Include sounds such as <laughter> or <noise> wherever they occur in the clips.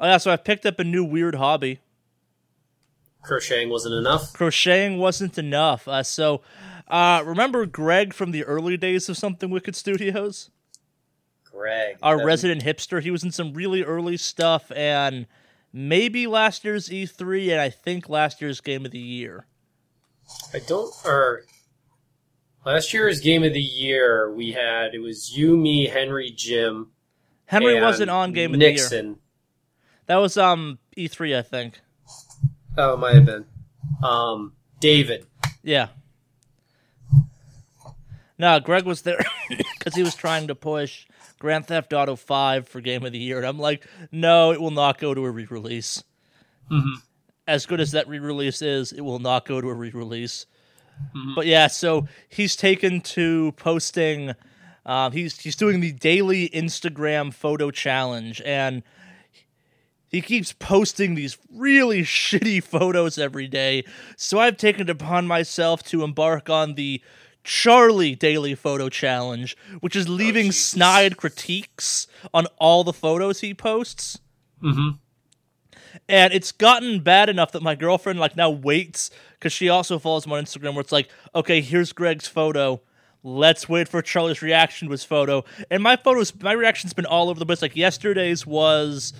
Oh yeah, so I picked up a new weird hobby. Crocheting wasn't enough. Crocheting wasn't enough. Uh, so, uh, remember Greg from the early days of Something Wicked Studios? Greg, Our that- resident hipster. He was in some really early stuff and maybe last year's E3 and I think last year's Game of the Year. I don't. Or last year's game of the year, we had it was you, me, Henry, Jim. Henry wasn't on Game of the Year. Nixon. That was um E3, I think. Oh, it might have been. Um, David. Yeah. No, Greg was there <coughs> because he was trying to push Grand Theft Auto 5 for Game of the Year. And I'm like, no, it will not go to a re release. Mhm. As good as that re release is, it will not go to a re release. But yeah, so he's taken to posting. Um, he's he's doing the daily Instagram photo challenge, and he keeps posting these really <laughs> shitty photos every day. So I've taken it upon myself to embark on the Charlie Daily Photo Challenge, which is leaving Jesus. snide critiques on all the photos he posts. Mm-hmm. And it's gotten bad enough that my girlfriend like now waits because she also follows him on Instagram where it's like, okay, here's Greg's photo. Let's wait for Charlie's reaction to his photo. And my photos, my reaction's been all over the place. Like yesterday's was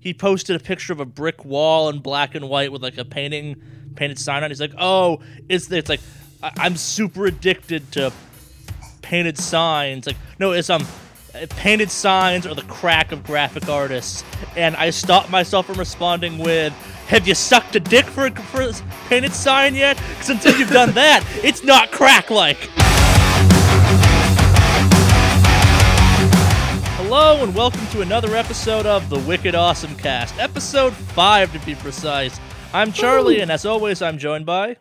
he posted a picture of a brick wall in black and white with like a painting painted sign on. it. He's like, oh, it's it's like I- I'm super addicted to painted signs. Like no, it's um painted signs are the crack of graphic artists. And I stopped myself from responding with, "Have you sucked a dick for a, for a painted sign yet? Because until you've done that, it's not crack like." Hello and welcome to another episode of the Wicked Awesome Cast, episode five to be precise. I'm Charlie, and as always, I'm joined by.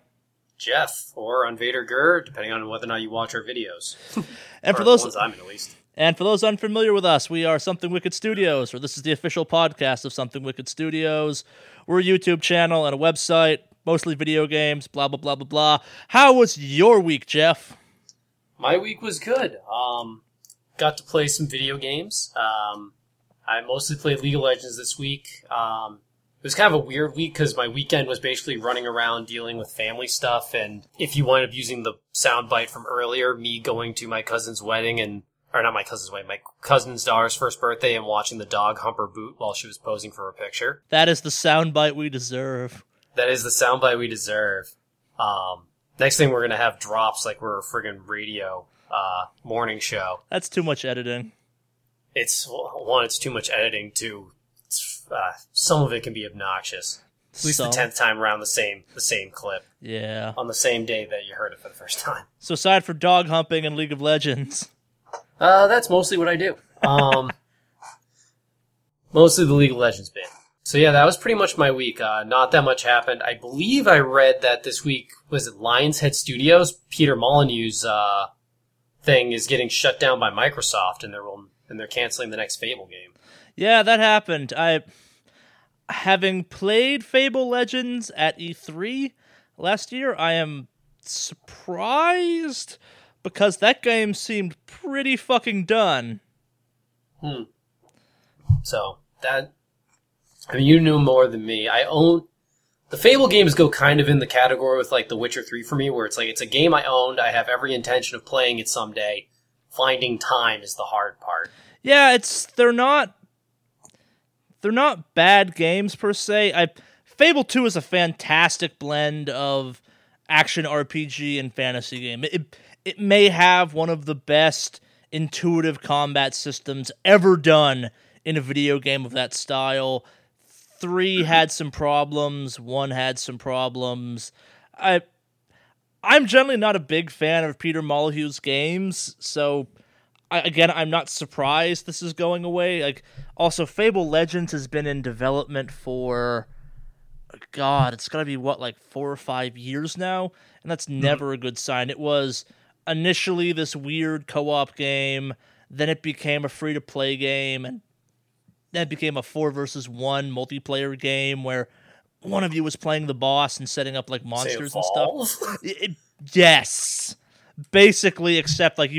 Jeff or on Vader Gur, depending on whether or not you watch our videos. <laughs> And for those ones I'm in, at least. And for those unfamiliar with us, we are Something Wicked Studios, or this is the official podcast of Something Wicked Studios. We're a YouTube channel and a website, mostly video games, blah, blah, blah, blah, blah. How was your week, Jeff? My week was good. Um, got to play some video games. Um, I mostly played League of Legends this week. Um, it was kind of a weird week because my weekend was basically running around dealing with family stuff. And if you wind up using the soundbite from earlier, me going to my cousin's wedding and or not my cousin's wedding, my cousin's daughter's first birthday, and watching the dog hump her boot while she was posing for a picture. That is the soundbite we deserve. That is the soundbite we deserve. Um, next thing we're gonna have drops like we're a friggin' radio uh, morning show. That's too much editing. It's one, it's too much editing. Two, it's, uh, some of it can be obnoxious. At least Some. the tenth time around the same the same clip Yeah. on the same day that you heard it for the first time. So aside for dog humping and League of Legends, Uh, that's mostly what I do. Um, <laughs> mostly the League of Legends bit. So yeah, that was pretty much my week. Uh, not that much happened. I believe I read that this week was it Lions Head Studios, Peter Molyneux's uh, thing is getting shut down by Microsoft, and they're and they're canceling the next Fable game. yeah, that happened. I, having played Fable Legends at E3 last year, I am surprised because that game seemed pretty fucking done. Hmm. So that I mean, you knew more than me. I own the Fable games go kind of in the category with like The Witcher Three for me, where it's like it's a game I owned. I have every intention of playing it someday. Finding time is the hard part. Yeah, it's they're not they're not bad games per se. I Fable 2 is a fantastic blend of action RPG and fantasy game. It it may have one of the best intuitive combat systems ever done in a video game of that style. 3 mm-hmm. had some problems, 1 had some problems. I I'm generally not a big fan of Peter Molyneux's games, so I, again, I'm not surprised this is going away. Like, also, Fable Legends has been in development for, God, it's got to be what, like four or five years now, and that's mm-hmm. never a good sign. It was initially this weird co-op game, then it became a free-to-play game, and then it became a four versus one multiplayer game where one of you was playing the boss and setting up like monsters and stuff. <laughs> It- yes, basically, except like you